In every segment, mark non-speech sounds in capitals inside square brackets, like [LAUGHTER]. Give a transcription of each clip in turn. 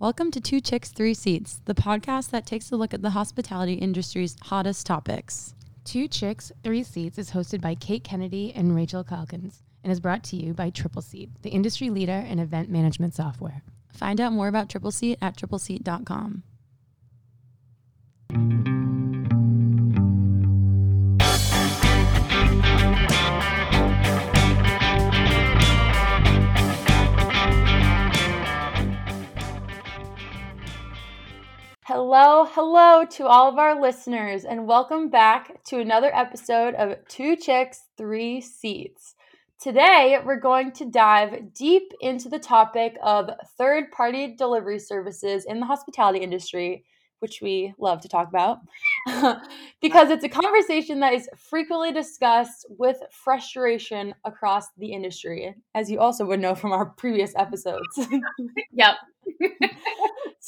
Welcome to Two Chicks, Three Seats, the podcast that takes a look at the hospitality industry's hottest topics. Two Chicks, Three Seats is hosted by Kate Kennedy and Rachel Calkins and is brought to you by Tripleseat, the industry leader in event management software. Find out more about Tripleseat at tripleseat.com. Hello, hello to all of our listeners, and welcome back to another episode of Two Chicks, Three Seats. Today, we're going to dive deep into the topic of third party delivery services in the hospitality industry, which we love to talk about, [LAUGHS] because it's a conversation that is frequently discussed with frustration across the industry, as you also would know from our previous episodes. [LAUGHS] Yep. [LAUGHS]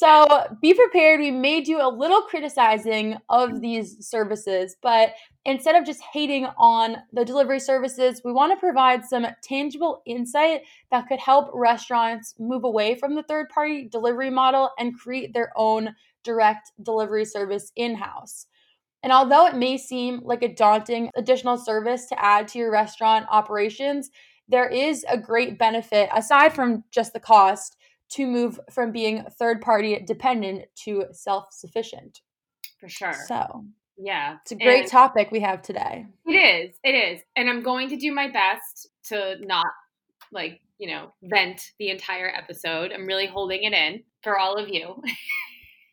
So be prepared. We may do a little criticizing of these services, but instead of just hating on the delivery services, we want to provide some tangible insight that could help restaurants move away from the third party delivery model and create their own direct delivery service in house. And although it may seem like a daunting additional service to add to your restaurant operations, there is a great benefit aside from just the cost to move from being third party dependent to self sufficient. For sure. So, yeah. it's a great And topic we have today. It is. It is. And I'm going to do my best to not like, you know, vent the entire episode. I'm really holding it in for all of you.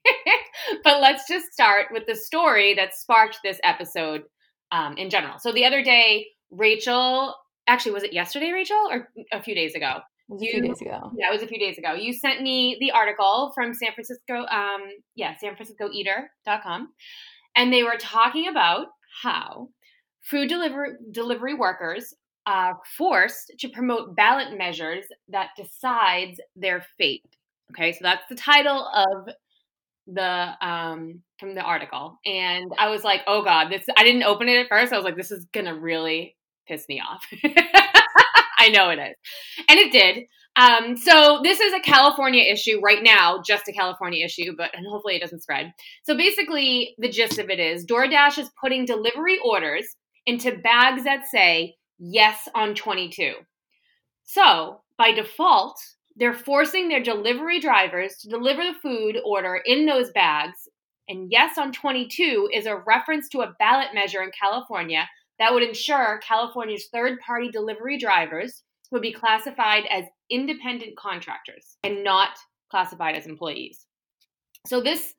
[LAUGHS] but let's just start with the story that sparked this episode um, in general. So the other day, Rachel, actually, was it yesterday, Rachel, or a few days ago? Was a few days ago. Yeah, it was a few days ago. You sent me the article from San Francisco, um, yeah, San Francisco Eater.com. And they were talking about how food delivery delivery workers are forced to promote ballot measures that decides their fate. Okay, so that's the title of the um from the article. And I was like, oh God, this I didn't open it at first. I was like, this is gonna really piss me off. [LAUGHS] I know it is. And it did. Um, so this is a California issue right now, just a California issue, but and hopefully it doesn't spread. So basically, the gist of it is DoorDash is putting delivery orders into bags that say yes on 22. So by default, they're forcing their delivery drivers to deliver the food order in those bags. And yes on 22 is a reference to a ballot measure in California that would ensure California's third party delivery drivers would be classified as independent contractors and not classified as employees. So this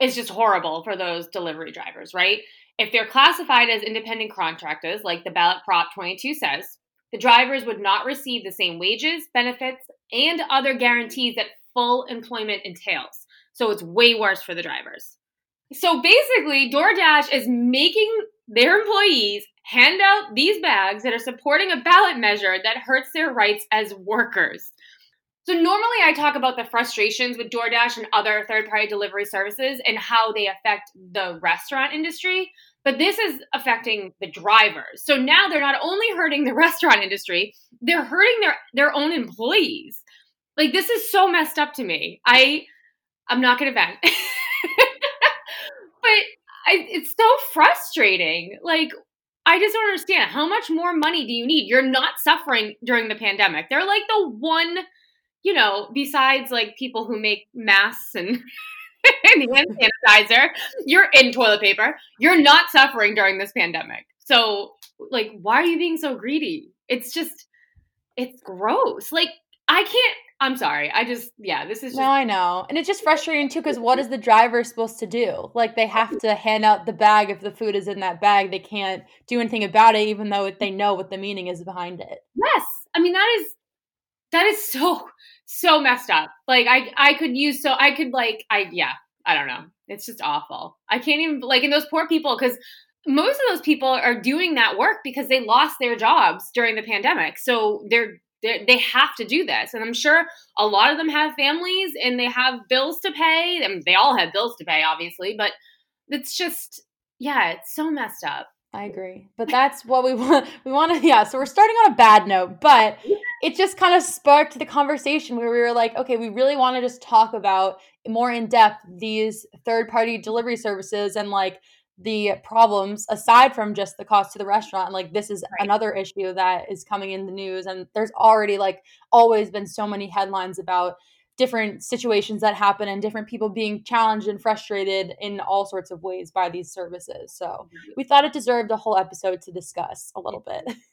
is just horrible for those delivery drivers, right? If they're classified as independent contractors, like the ballot prop 22 says, the drivers would not receive the same wages, benefits, and other guarantees that full employment entails. So it's way worse for the drivers. So basically, DoorDash is making their employees hand out these bags that are supporting a ballot measure that hurts their rights as workers. So normally I talk about the frustrations with DoorDash and other third-party delivery services and how they affect the restaurant industry, but this is affecting the drivers. So now they're not only hurting the [LAUGHS] restaurant industry, they're hurting their their own employees. Like this is so messed up to me. I I'm not going to vent. [LAUGHS] but I, it's so frustrating. Like I just don't understand. How much more money do you need? You're not suffering during the pandemic. They're like the one, you know, besides like people who make masks and, [LAUGHS] and hand sanitizer, you're in toilet paper. You're not suffering during this pandemic. So, like, why are you being so greedy? It's just, it's gross. Like, I can't, I'm sorry. I just, yeah, this is just, No, I know. And it's just frustrating too because what is the driver supposed to do? Like they have to hand out the bag if the food is in that bag. They can't do anything about it even though they know what the meaning is behind it. yes. I mean, that is, that is so, so messed up. Like, I, I could use, so I could, like, I, yeah, I don't know. It's just awful. I can't even, like, and those poor people, because most of those people are doing that work because they lost their jobs during the pandemic. So they're, they're they have to do this. And I'm sure a lot of them have families and they have bills to pay. And they all have bills to pay, obviously, but it's just, yeah, it's so messed up. I agree. But that's what we want. We want to, yeah. So we're starting on a bad note, but it just kind of sparked the conversation where we were like, okay, we really want to just talk about more in depth these third party delivery services and like the problems aside from just the cost to the restaurant. Like, this is right. another issue that is coming in the news. And there's already like always been so many headlines about different situations that happen and different people being challenged and frustrated in all sorts of ways by these services. So mm-hmm. we thought it deserved a whole episode to discuss a little bit. [LAUGHS]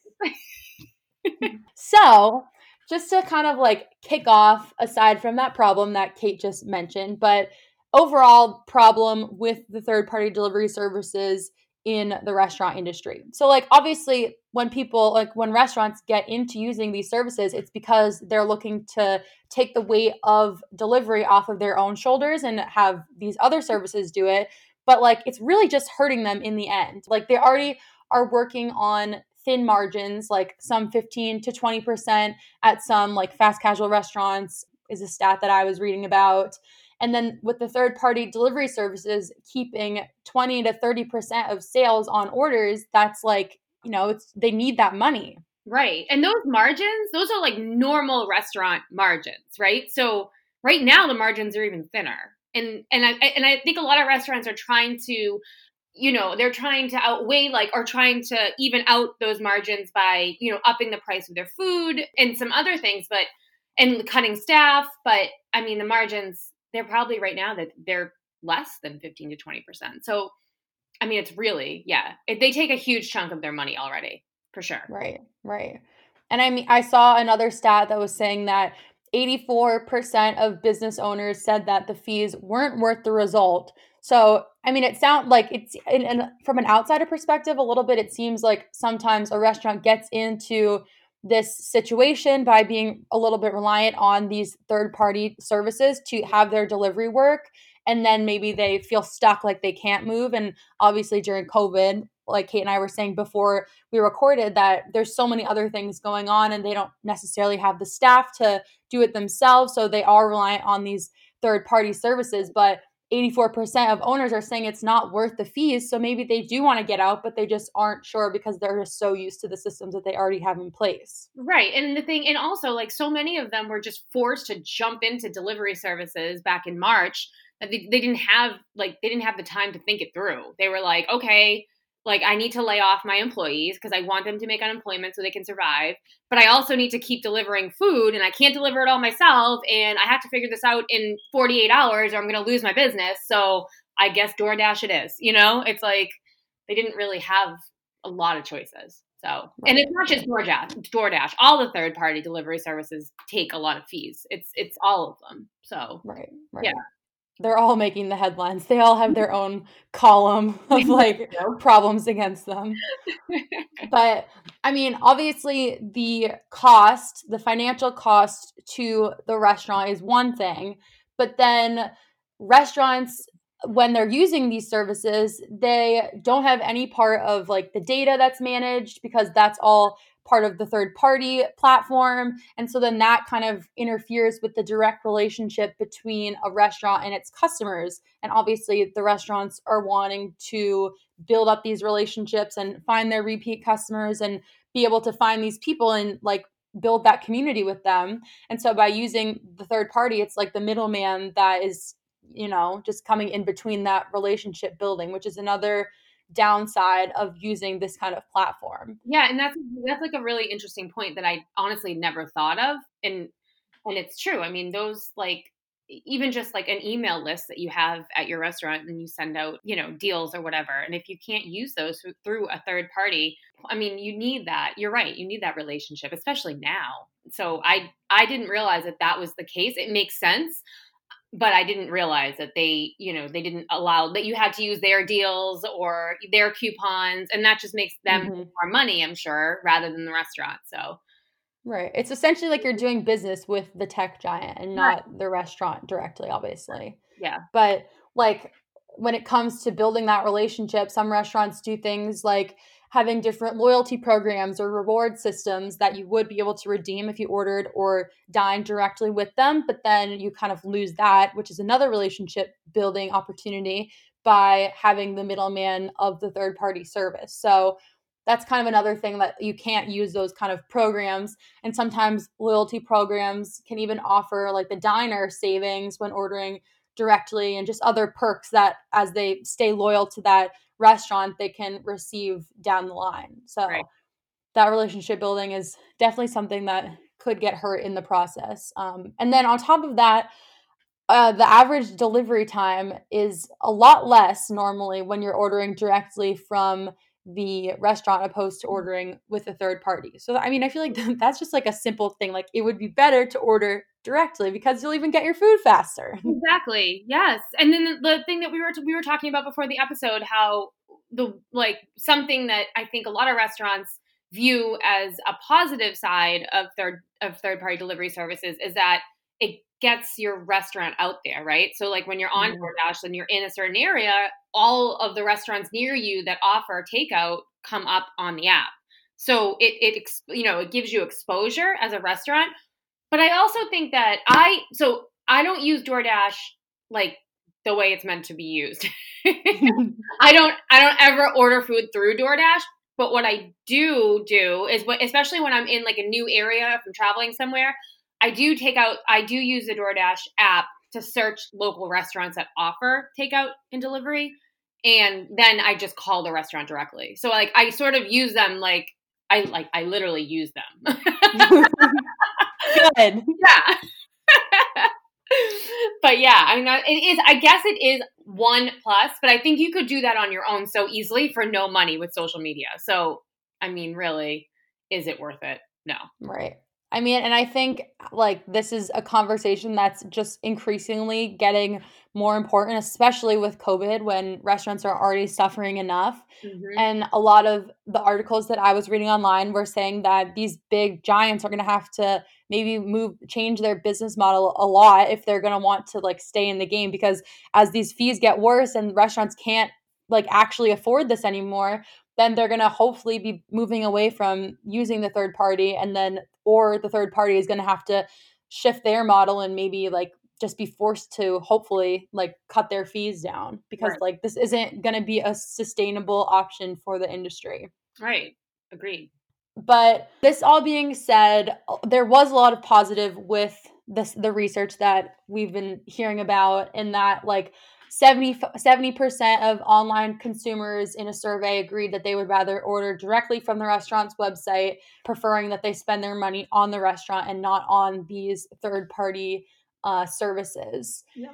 [LAUGHS] so, just to kind of like kick off, aside from that problem that Kate just mentioned, but overall problem with the third party delivery services in the restaurant industry. So like obviously when people like when restaurants get into using these services it's because they're looking to take the weight of delivery off of their own shoulders and have these other services do it but like it's really just hurting them in the end. Like they already are working on thin margins like some 15 to 20% at some like fast casual restaurants is a stat that I was reading about and then with the third party delivery services keeping 20 to 30% of sales on orders, that's like, you know, it's they need that money. Right. And those margins, those are like normal restaurant margins, right? So right now the margins are even thinner. And and I and I think a lot of restaurants are trying to you know they're trying to outweigh like or trying to even out those margins by you know upping the price of their food and some other things but and cutting staff but i mean the margins they're probably right now that they're less than 15 to 20%. So, I mean, it's really, yeah, it, they take a huge chunk of their money already, for sure. Right, right. And I mean, I saw another stat that was saying that 84% of business owners said that the fees weren't worth the result. So, I mean, it sounds like it's in, in, from an outsider perspective, a little bit, it seems like sometimes a restaurant gets into this situation by being a little bit reliant on these third party services to have their delivery work and then maybe they feel stuck like they can't move and obviously during covid like kate and i were saying before we recorded that there's so many other things going on and they don't necessarily have the staff to do it themselves so they are reliant on these third party services but 84% of owners are saying it's not worth the fees. So maybe they do want to get out, but they just aren't sure because they're just so used to the systems that they already have in place. Right. And the thing, and also like so many of them were just forced to jump into delivery services back in March that they, they didn't have, like, they didn't have the time to think it through. They were like, okay, like I need to lay off my employees because I want them to make unemployment so they can survive. But I also need to keep delivering food and I can't deliver it all myself. And I have to figure this out in 48 hours or I'm going to lose my business. So I guess DoorDash it is. You know, it's like they didn't really have a lot of choices. So, and it's not just DoorDash. DoorDash, all the third party delivery services take a lot of fees. It's it's all of them. So, right, right. yeah they're all making the headlines. They all have their [LAUGHS] own column of like problems against them. [LAUGHS] but I mean, obviously, the cost, the financial cost to the restaurant is one thing, but then restaurants when they're using these services, they don't have any part of like the data that's managed because that's all part of the third party platform. And so then that kind of interferes with the direct relationship between a restaurant and its customers. And obviously, the restaurants are wanting to build up these relationships and find their repeat customers and be able to find these people and like build that community with them. And so by using the third party, it's like the middleman that is, you know, just coming in between that relationship building, which is another downside of using this kind of platform. Yeah, and that's that's like a really interesting point that I honestly never thought of and and it's true. I mean, those like even just like an email list that you have at your restaurant and you send out, you know, deals or whatever. And if you can't use those through a third party, I mean, you need that. You're right. You need that relationship, especially now. So I I didn't realize that that was the case. It makes sense but I didn't realize that they, you know, they didn't allow that you had to use their deals or their coupons, and that just makes them mm-hmm. more money, I'm sure, rather than the restaurant. So, right, it's essentially like you're doing business with the tech giant and not the restaurant directly, obviously. Yeah, but like when it comes to building that relationship, some restaurants do things like having different loyalty programs or reward systems that you would be able to redeem if you ordered or dined directly with them. But then you kind of lose that, which is another relationship building opportunity by having the middleman of the third party service. So that's kind of another thing that you can't use those kind of programs. And sometimes loyalty programs can even offer like the diner savings when ordering directly and just other perks that as they stay loyal to that restaurant they can receive down the line so right. that relationship building is definitely something that could get hurt in the process um, and then on top of that uh, the average delivery time is a lot less normally when you're ordering directly from the restaurant opposed to mm. ordering with a third party. So I mean, I feel like [LAUGHS] that's just like a simple thing. Like it would be better to order directly because you'll even get your food faster. [LAUGHS] Exactly. Yes. And then the, the thing that we were we were talking about before the episode how the like something that I think a lot of restaurants view as a positive side of third of third party delivery services is that it gets your restaurant out there, right? So like when you're on. DoorDash and you're in a certain area, all of the restaurants near you that offer takeout come up on the app. So it it you know, it gives you exposure as a restaurant. But I also think that I so I don't use DoorDash like the way it's meant to be used. [LAUGHS] I don't I don't ever order food through DoorDash, but what I do do is what especially when I'm in like a new area if I'm traveling somewhere, I do take out, I do use the DoorDash app to search local restaurants that offer takeout and delivery. And then I just call the restaurant directly. So like I sort of use them like I like I literally use them. [LAUGHS] Good. Yeah. but yeah, I mean it is I guess it is one plus, but I think you could do that on your own so easily for no money with social media. So I mean really, is it worth it? No. Right. I mean, and I think like this is a conversation that's just increasingly getting more important, especially with COVID when restaurants are already suffering enough. Mm-hmm. And a lot of the articles that I was reading online were saying that these big giants are going to have to maybe move, change their business model a lot if they're going to want to like stay in the game because as these fees get worse and restaurants can't like actually afford this anymore then they're going to hopefully be moving away from using the third party and then or the third party is going to have to shift their model and maybe like just be forced to hopefully like cut their fees down because right. like this isn't going to be a sustainable option for the industry. Right. Agreed. But this all being said, uh, there was a lot of positive with this the research that we've been hearing about in that like 70, 70% of online consumers in a survey agreed that they would rather order directly from the restaurant's website, preferring that they spend their money on the restaurant and not on these third party uh, services. Yeah.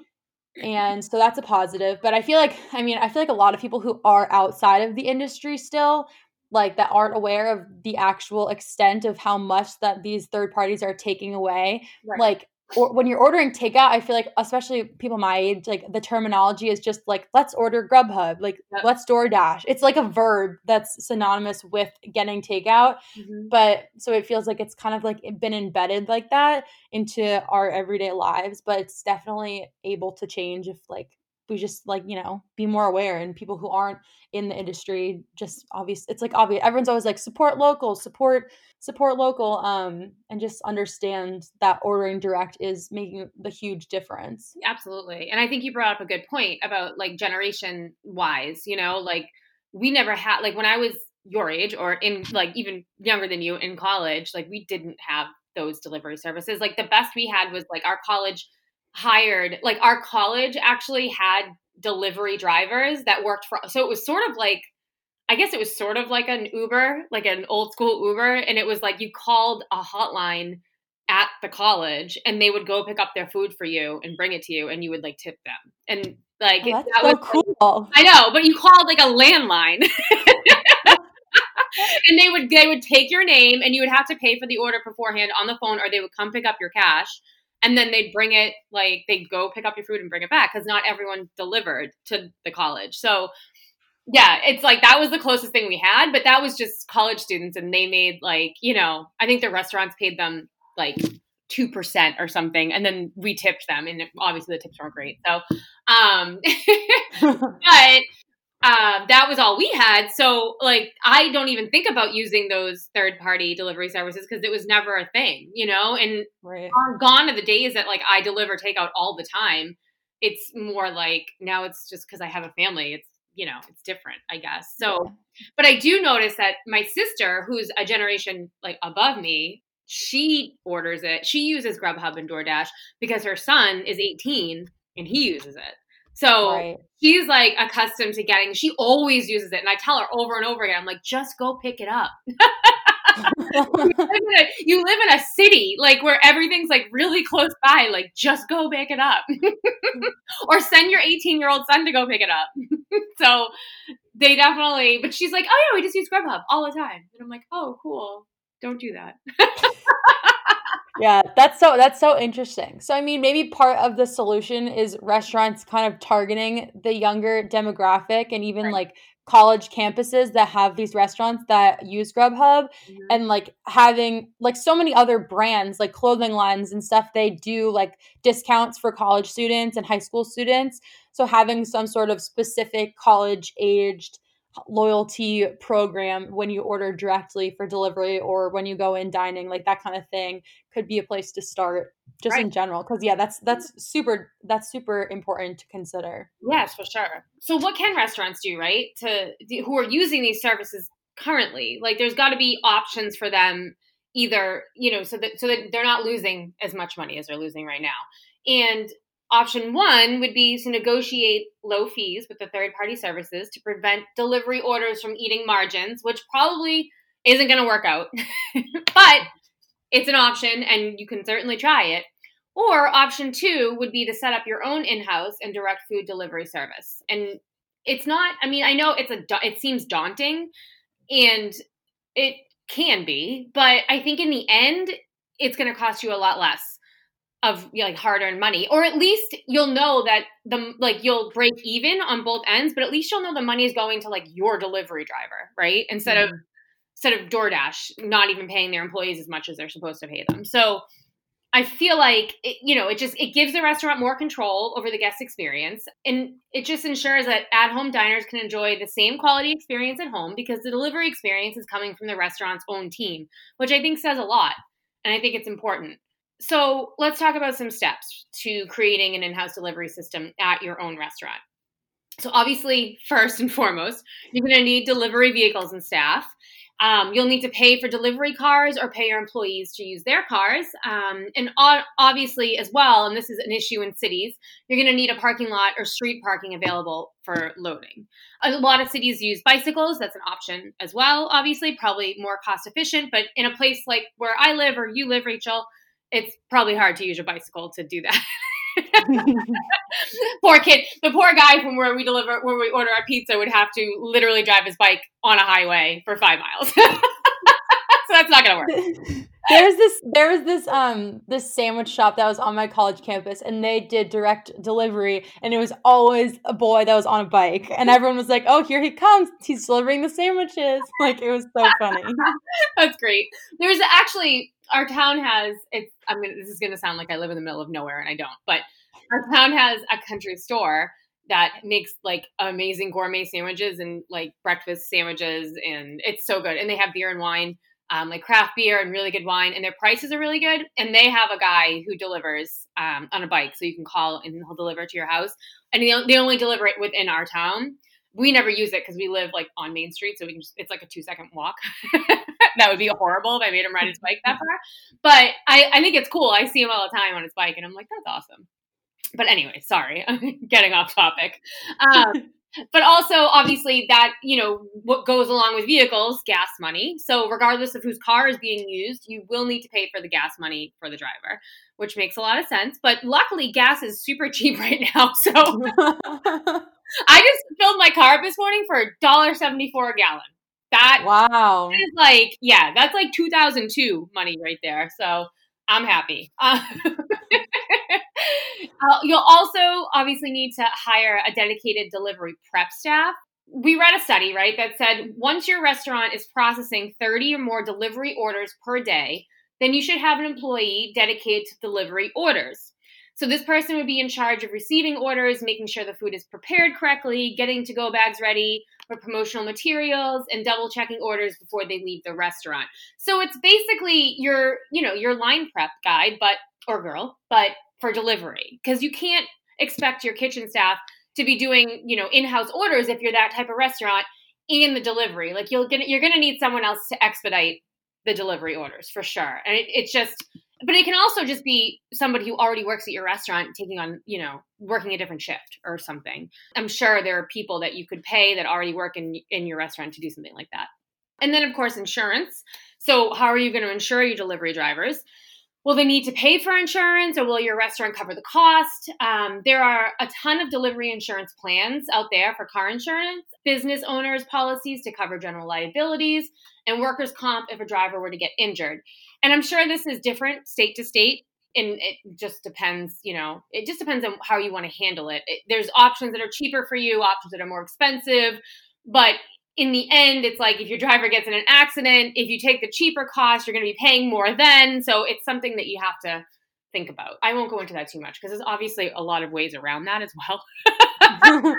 And so that's a positive. But I feel like, I mean, I feel like a lot of people who are outside of the industry still like that aren't aware of the actual extent of how much that these third parties are taking away right. like or when you're ordering takeout, I feel like especially people my age, like the terminology is just like let's order Grubhub, like yep. let's DoorDash. It's like a verb that's synonymous with getting takeout, mm-hmm. but so it feels like it's kind of like been embedded like that into our everyday lives. But it's definitely able to change if like we just like you know be more aware and people who aren't in the industry just obvious it's like obvious everyone's always like support local support support local um and just understand that ordering direct is making the huge difference. Absolutely and i think you brought up a good point about like generation wise you know like we never had like when i was your age or in like even younger than you in college like we didn't have those delivery services like the best we had was like our college hired like our college actually had delivery drivers that worked for so it was sort of like I guess it was sort of like an Uber, like an old school Uber and it was like you called a hotline at the college and they would go pick up their food for you and bring it to you and you would like tip them. And like oh, that so was cool. I know, but you called like a landline. [LAUGHS] and they would they would take your name and you would have to pay for the order beforehand on the phone or they would come pick up your cash and then they'd bring it like they'd go pick up your food and bring it back because not everyone delivered to the college. So yeah it's like that was the closest thing we had but that was just college students and they made like you know i think the restaurants paid them like 2% or something and then we tipped them and obviously the tips weren't great so um [LAUGHS] but uh, that was all we had. So, like, I don't even think about using those third party delivery services because it was never a thing, you know? And right. gone are the days that, like, I deliver takeout all the time. It's more like now it's just because I have a family. It's, you know, it's different, I guess. So, yeah. but I do notice that my sister, who's a generation like above me, she orders it. She uses Grubhub and DoorDash because her son is 18 and he uses it. So right. she's like accustomed to getting, she always uses it. And I tell her over and over again, I'm like, just go pick it up. [LAUGHS] [LAUGHS] you, live a, you, live in a, city like where everything's like really close by. Like, just go pick it up. [LAUGHS] or send your 18 year old son to go pick it up. so they definitely, but she's like, oh yeah, we just use Grubhub all the time. And I'm like, oh, cool. Don't do that yeah, that's so that's so interesting. So I mean, maybe part of the solution is restaurants kind of targeting the younger demographic and even right. like college campuses that have these restaurants that use Grubhub mm-hmm. and like having like so many other brands like clothing lines and stuff they do like discounts for college students and high school students. So having some sort of specific college aged loyalty program when you order directly for delivery or when you go in dining like that kind of thing could be a place to start just right. in general because yeah that's that's super that's super important to consider. Yes for sure. So what can restaurants do right to who are using these services currently? Like there's got to be options for them either you know so that so that they're not losing as much money as they're losing right now. And Option one would be to negotiate low fees with the third party services to prevent delivery orders from eating margins, which probably isn't going to work out. [LAUGHS] but it's an option and you can certainly try it. Or option two would be to set up your own in house and direct food delivery service. And it's not, I mean, I know it's a, it seems daunting and it can be, but I think in the end, it's going to cost you a lot less of like hard earned money or at least you'll know that the like you'll break even on both ends but at least you'll know the money is going to like your delivery driver right? Instead mm-hmm. of instead of DoorDash not even paying their employees as much as they're supposed to pay them. So I feel like it, you know it just it gives the restaurant more control over the guest experience and it just ensures that at home diners can enjoy the same quality experience at home because the delivery experience is coming from the restaurant's own team which I think says a lot and I think it's important so let's talk about some steps to creating an in house delivery system at your own restaurant. So, obviously, first and foremost, you're going to need delivery vehicles and staff. Um, you'll need to pay for delivery cars or pay your employees to use their cars. Um, and obviously, as well, and this is an issue in cities, you're going to need a parking lot or street parking available for loading. A lot of cities use bicycles. That's an option as well, obviously, probably more cost efficient. But in a place like where I live or you live, Rachel, it's probably hard to use a bicycle to do that. [LAUGHS] poor kid, the poor guy from where we deliver, where we order our pizza, would have to literally drive his bike on a highway for five miles. [LAUGHS] so that's not gonna work. [LAUGHS] There's this there was this um this sandwich shop that was on my college campus and they did direct delivery and it was always a boy that was on a bike and everyone was like, "Oh, here he comes. He's delivering the sandwiches." [LAUGHS] Like it was so funny. [LAUGHS] That's great. There's actually our town has it's I mean this is going to sound like I live in the middle of nowhere and I don't, but our town has a country store that makes like amazing gourmet sandwiches and like breakfast sandwiches and it's so good and they have beer and wine um, like craft beer and really good wine, and their prices are really good. And they have a guy who delivers um, on a bike, so you can call and he'll deliver to your house. And they, they only deliver it within our town. We never use it because we live like on Main Street, so we can just, it's like a two second walk. [LAUGHS] that would be horrible if I made him ride his bike that [LAUGHS] far. But I, I think it's cool. I see him all the time on his bike, and I'm like, that's awesome. But anyway, sorry, [LAUGHS] I'm getting off topic. Um, but also obviously that you know what goes along with vehicles gas money. So regardless of whose car is being used you will need to pay for the gas money for the driver which makes a lot of sense. But luckily gas is super [LAUGHS] cheap right now. So [LAUGHS] i just filled my car up this morning for $1.74 a gallon. That wow. is like yeah that's like 2002 money right there. So i'm happy. uh, [LAUGHS] uh, you'll also obviously need to hire a dedicated delivery prep staff. We read a study, right, that said once your restaurant is processing 30 or more delivery orders per day, then you should have an employee dedicated to delivery orders. So this person would be in charge of receiving orders, making sure the food is prepared correctly, getting to go bags ready for promotional materials, and double checking orders before they leave the restaurant. So it's basically your, you know, your line prep guide, but or girl, but for delivery. Because you can't expect your kitchen staff to be doing, you know, in-house orders if you're that type of restaurant in the delivery. Like you'll get you're gonna need someone else to expedite the delivery orders for sure. And it, it's just but it can also just be somebody who already works at your restaurant taking on you know working a different shift or something i'm sure there are people that you could pay that already work in in your restaurant to do something like that and then of course insurance so how are you going to insure your delivery drivers will they need to pay for insurance or will your restaurant cover the cost um, there are a ton of delivery insurance plans out there for car insurance business owners policies to cover general liabilities and workers comp if a driver were to get injured and i'm sure this is different state to state and it just depends you know it just depends on how you want to handle it. it there's options that are cheaper for you options that are more expensive but in the end it's like if your driver gets in an accident if you take the cheaper cost you're going to be paying more then so it's something that you have to think about i won't go into that too much because there's obviously a lot of ways around that as well [LAUGHS]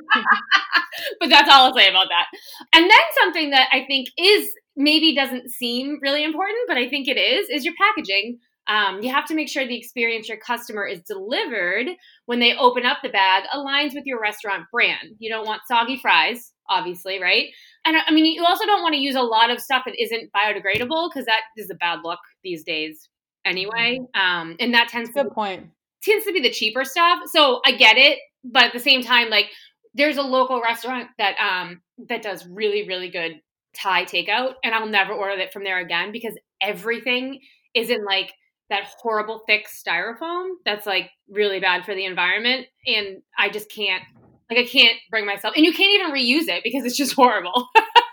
but that's all i'll say about that and then something that i think is maybe doesn't seem really important, but I think it is, is your packaging. Um, you have to make sure the experience your customer is delivered when they open up the bag aligns with your restaurant brand. You don't want soggy fries, obviously, right? And I mean, you also don't want to use a lot of stuff that isn't biodegradable because that is a bad look these days, anyway. Mm-hmm. Um, and that tends Good to point. tends to be the cheaper stuff. So I get it, but at the same time, like there's a local restaurant that um that does really really good Thai takeout, and I'll never order it from there again because everything is in like that horrible thick styrofoam that's like really bad for the environment, and I just can't. Like I can't bring myself, and you can't even reuse it because it's just [LAUGHS] horrible.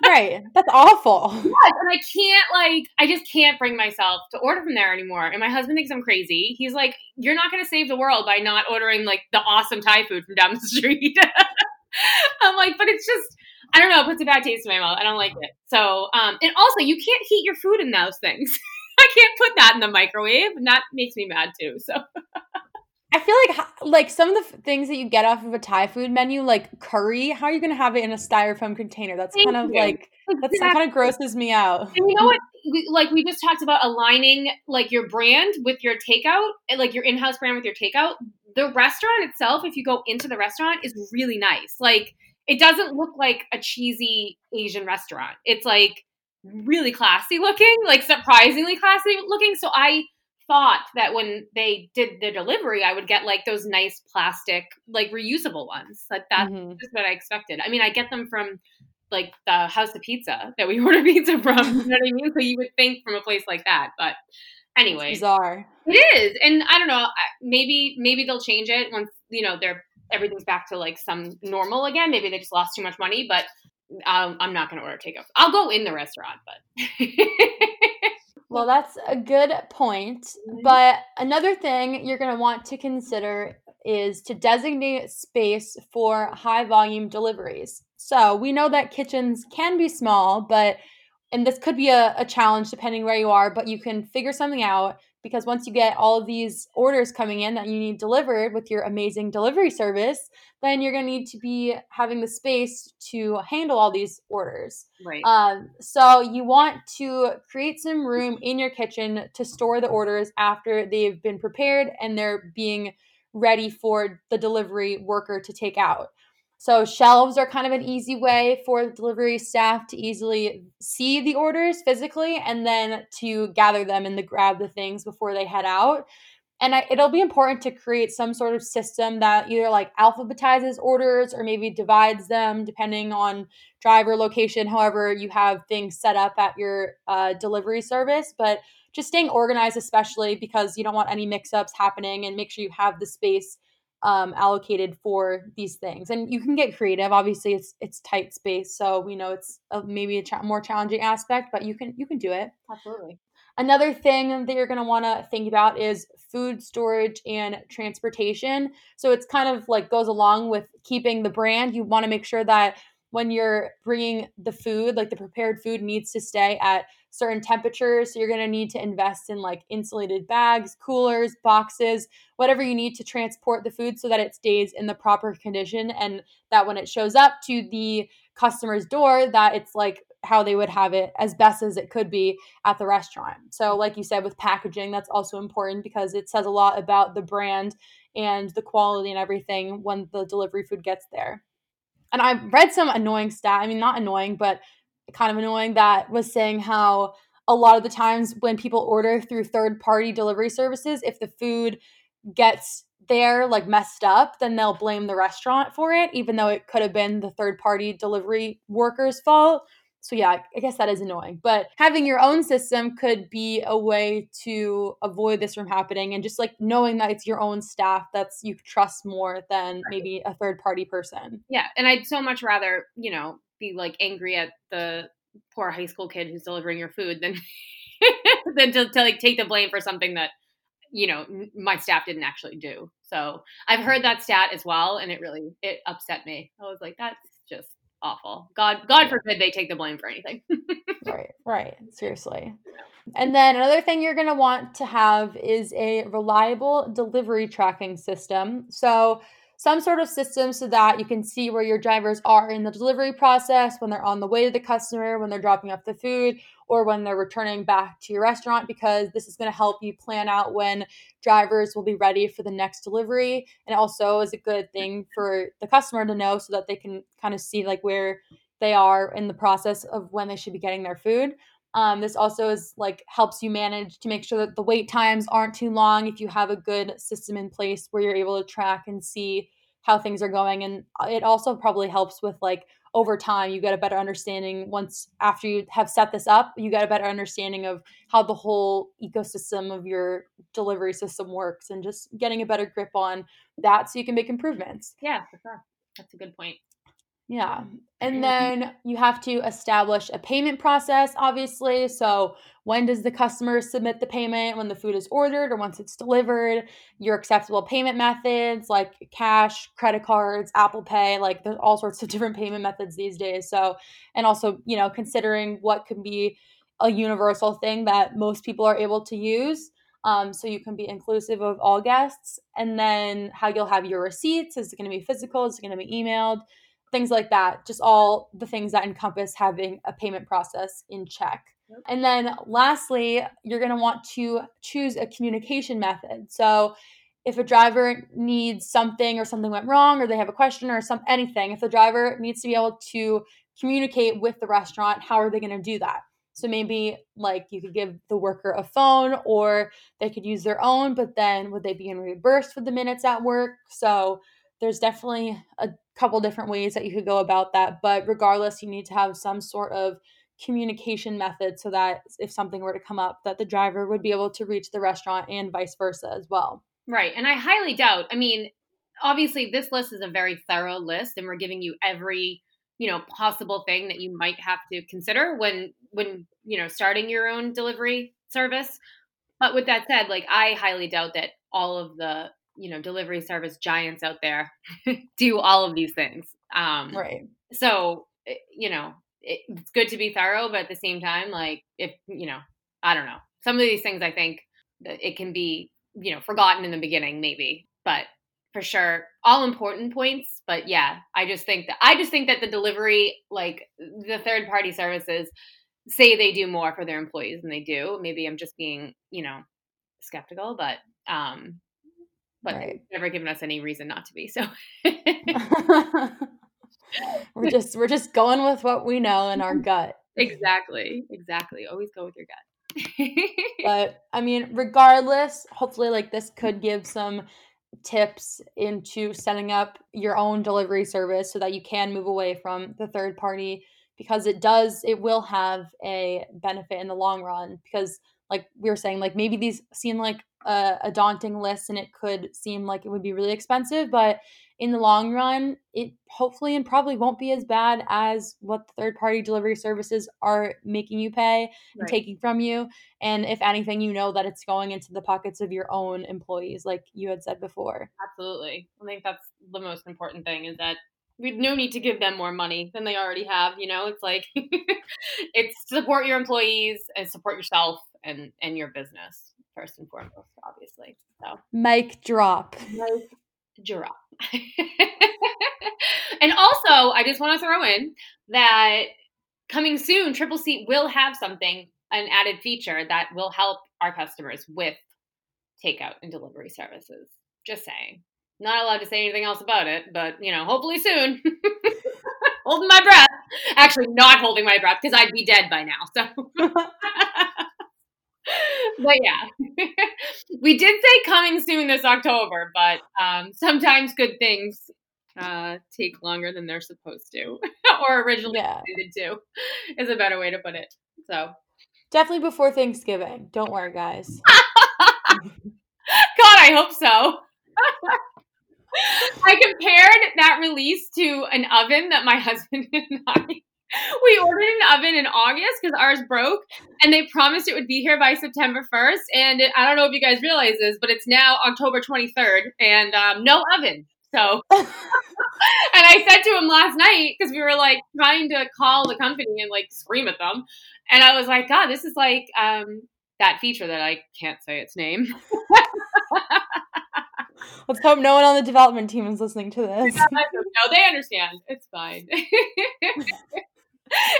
right, that's awful. [LAUGHS] Yes, and I can't like I just can't bring myself to order from there anymore. And my husband thinks I'm crazy. He's like, "You're not going to save the world by not ordering like the awesome Thai food from down the [LAUGHS] street." I'm like, but it's just I don't know. It puts a bad taste in my mouth. I don't like it. So, um, and also, you can't heat your food in those things. I can't put that in the microwave, and that makes me mad too. So. I feel like like some of the things that you get off of a Thai food menu, like curry, how are you going to have it in a styrofoam container? That's Thank kind of you. like exactly. that kind of grosses me out. And you know what? We, like we just talked about aligning like your brand with your takeout, like your in-house brand with your takeout. The restaurant itself, if you go into the restaurant, is really nice. Like it doesn't look like a cheesy Asian restaurant. It's like really classy looking, like surprisingly classy looking. So I thought that when they did the delivery, I would get like those nice plastic, like reusable ones. Like that's mm-hmm. just what I expected. I mean, I get them from like the House of Pizza [LAUGHS] that we order pizza from. you know what I mean? So you would think from a place like that, but anyway, it's bizarre. It is, and I don't know. Maybe maybe they'll change it once you know they're everything's back to like some normal again. Maybe they just lost too much money, but um, I'm not going to order takeout. I'll go in the restaurant, but. [LAUGHS] well, that's a good point. Mm-hmm. But another thing you're going to want to consider is to designate space for high volume deliveries. So we know that kitchens can be small, but and this could be a, a challenge depending where you are, but you can figure something out because once you get all of these orders coming in that you need delivered with your amazing delivery service, then you're going to need to be having the space to handle all these orders. Right. Um, so you want to create some room in your kitchen to store the orders after they've been prepared and they're being ready for the delivery worker to take out. So shelves are kind of an easy way for the delivery staff to easily see the orders physically and then to gather them and to grab the things before they head out. And I, it'll be important to create some sort of system that either like alphabetizes orders or maybe divides them depending on driver location, however you have things set up at your uh, delivery service. But just staying organized, especially because you don't want any mix ups happening and make sure you have the space um, allocated for these things. And you can get creative. Obviously, it's it's tight space, so we know it's a, maybe a cha- more challenging aspect, but you can you can do it. Absolutely. Another thing that you're going to want to think about is food storage and transportation. So it's kind of like goes along with keeping the brand. You want to make sure that when you're bringing the food, like the prepared food needs to stay at certain temperatures. So you're going to need to invest in like insulated bags, coolers, boxes, whatever you need to transport the food so that it stays in the proper condition and that when it shows up to the customer's door that it's like how they would have it as best as it could be at the restaurant. So like you said with packaging that's also important because it says a lot about the brand and the quality and everything when the delivery food gets there. And I've read some annoying stat, I mean not annoying, but kind of annoying that was saying how a lot of the times when people order through third party delivery services if the food gets there like messed up, then they'll blame the restaurant for it, even though it could have been the third party delivery worker's fault. So yeah, I guess that is annoying. But having your own system could be a way to avoid this from happening and just like knowing that it's your own staff that's you trust more than maybe a third party person. Yeah, and I'd so much rather, you know, be like angry at the poor high school kid who's delivering your food than [LAUGHS] than to, to like take the blame for something that you know my staff didn't actually do. So i've heard that stat as well and it really it upset me. I was like that's just awful. God god forbid they take the blame for anything. Right right seriously. [LAUGHS] And then another thing you're going to want to have is a reliable delivery tracking system. So some sort of system so that you can see where your drivers are in the delivery process when they're on the way to the customer, when they're dropping off the food, or when they're returning back to your restaurant, because this is going to help you plan out when drivers will be ready for the next delivery. And also is a good thing for the customer to know so that they can kind of see like where they are in the process of when they should be getting their food. Um, this also is like helps you manage to make sure that the wait times aren't too long if you have a good system in place where you're able to track and see how things are going. And uh, it also probably helps with like over time you get a better understanding once after you have set this up you get a better understanding of how the whole ecosystem of your delivery system works and just getting a better grip on that so you can make improvements. Yeah for sure. That's a good point yeah. And then you have to establish a payment process, obviously. So, when does the customer submit the payment? When the food is ordered or once it's delivered? Your acceptable payment methods like cash, credit cards, Apple Pay, like there's all sorts of [LAUGHS] different payment methods these days. So, and also, you know, considering what can be a universal thing that most people are able to use. Um, so you can be inclusive of all guests. And then how you'll have your receipts. Is it going to be physical? Is it going to be emailed? Things like that, just all the things that encompass having a payment process in check. And then lastly, you're going to want to choose a communication method. So if a driver needs something or something went wrong or they have a question or some anything, if the driver needs to be able to communicate with the restaurant, how are they going to do that? So maybe like you could give the worker a phone or they could use their own, but then would they be in reimbursed for the minutes at work? So there's definitely a couple different ways that you could go about that. But regardless, you need to have some sort of communication method so that if something were to come up that the driver would be able to reach the restaurant and vice versa as well. Right. And I highly doubt, I mean, obviously this list is a very thorough list and we're giving you every, you know, possible thing that you might have to consider when when, you know, starting your own delivery service. But with that said, like I highly doubt that all of the you know delivery service giants out there [LAUGHS] do all of these things. Um right. so eh, you know it, it's good to be thorough but at the same time like if you know i don't know. Some of these things i think it can be you know forgotten in the beginning maybe but for sure all important points but yeah i just think that i just think that the delivery like the third party services say they do more for their employees than they do. Maybe i'm just being you know skeptical but um but right. never given us any reason not to be. So [LAUGHS] we're just we're just going with what we know in our [LAUGHS] gut. Exactly. Exactly. Always go with your gut. [LAUGHS] but I mean, regardless, hopefully like this could give some tips into setting up your own delivery service so that you can move away from the third party because it does it will have a benefit in the long run because like we were saying like maybe these seem like a, a, daunting list and it could seem like it would be really expensive but in the long run it hopefully and probably won't be as bad as what the third party delivery services are making you pay right. and taking from you and if anything you know that it's going into the pockets of your own employees like you had said before absolutely i think that's the most important thing is that We no need to give them more money than they already have. You know, it's like [LAUGHS] it's support your employees and support yourself and and your business first and foremost, obviously. So mic drop. Mic drop. [LAUGHS] and also, I just want to throw in that coming soon, Tripleseat will have something, an added feature that will help our customers with takeout and delivery services. Just saying. Not allowed to say anything else about it, but you know, hopefully soon. [LAUGHS] holding my breath. Actually, not holding my breath because I'd be dead by now. So, [LAUGHS] but yeah, [LAUGHS] we did say coming soon this October, but um, sometimes good things uh, take longer than they're supposed to, [LAUGHS] or originally yeah. intended to, is a better way to put it. So, definitely before Thanksgiving. Don't worry, guys. [LAUGHS] God, I hope so. I compared that release to an oven that my husband and I we ordered an oven in August because ours broke, and they promised it would be here by September 1st. And it, I don't know if you guys realize this, but it's now October 23rd, and um, no oven. So, [LAUGHS] and I said to him last night because we were like trying to call the company and like scream at them, and I was like, God, this is like um, that feature that I can't say its name. [LAUGHS] Let's hope no one on the development team is listening to this. [LAUGHS] no, they understand. It's fine.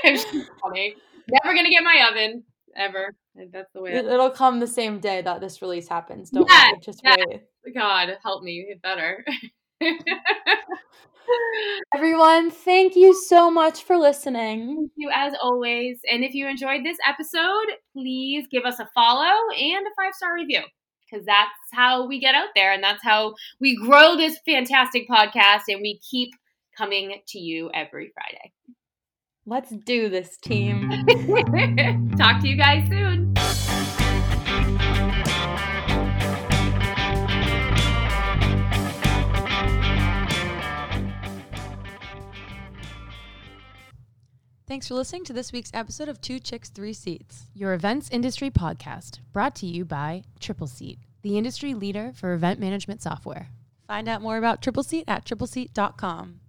[LAUGHS] funny. Never gonna get my oven ever. That's the way. It, will come the same day that this release happens. Don't yes, worry. Just yes. wait. God help me. It better. [LAUGHS] Everyone, thank you so much for listening. Thank you as always. And if you enjoyed this episode, please give us a follow and a five star review because that's how we get out there and that's how we grow this fantastic podcast and we keep coming to you every Friday. Let's do this, team. [LAUGHS] [LAUGHS] Talk to you guys soon. Thanks for listening to this week's episode of Two Chicks, Three Seats, your events industry podcast, brought to you by Tripleseat, the industry leader for event management software. Find out more about Tripleseat at tripleseat.com.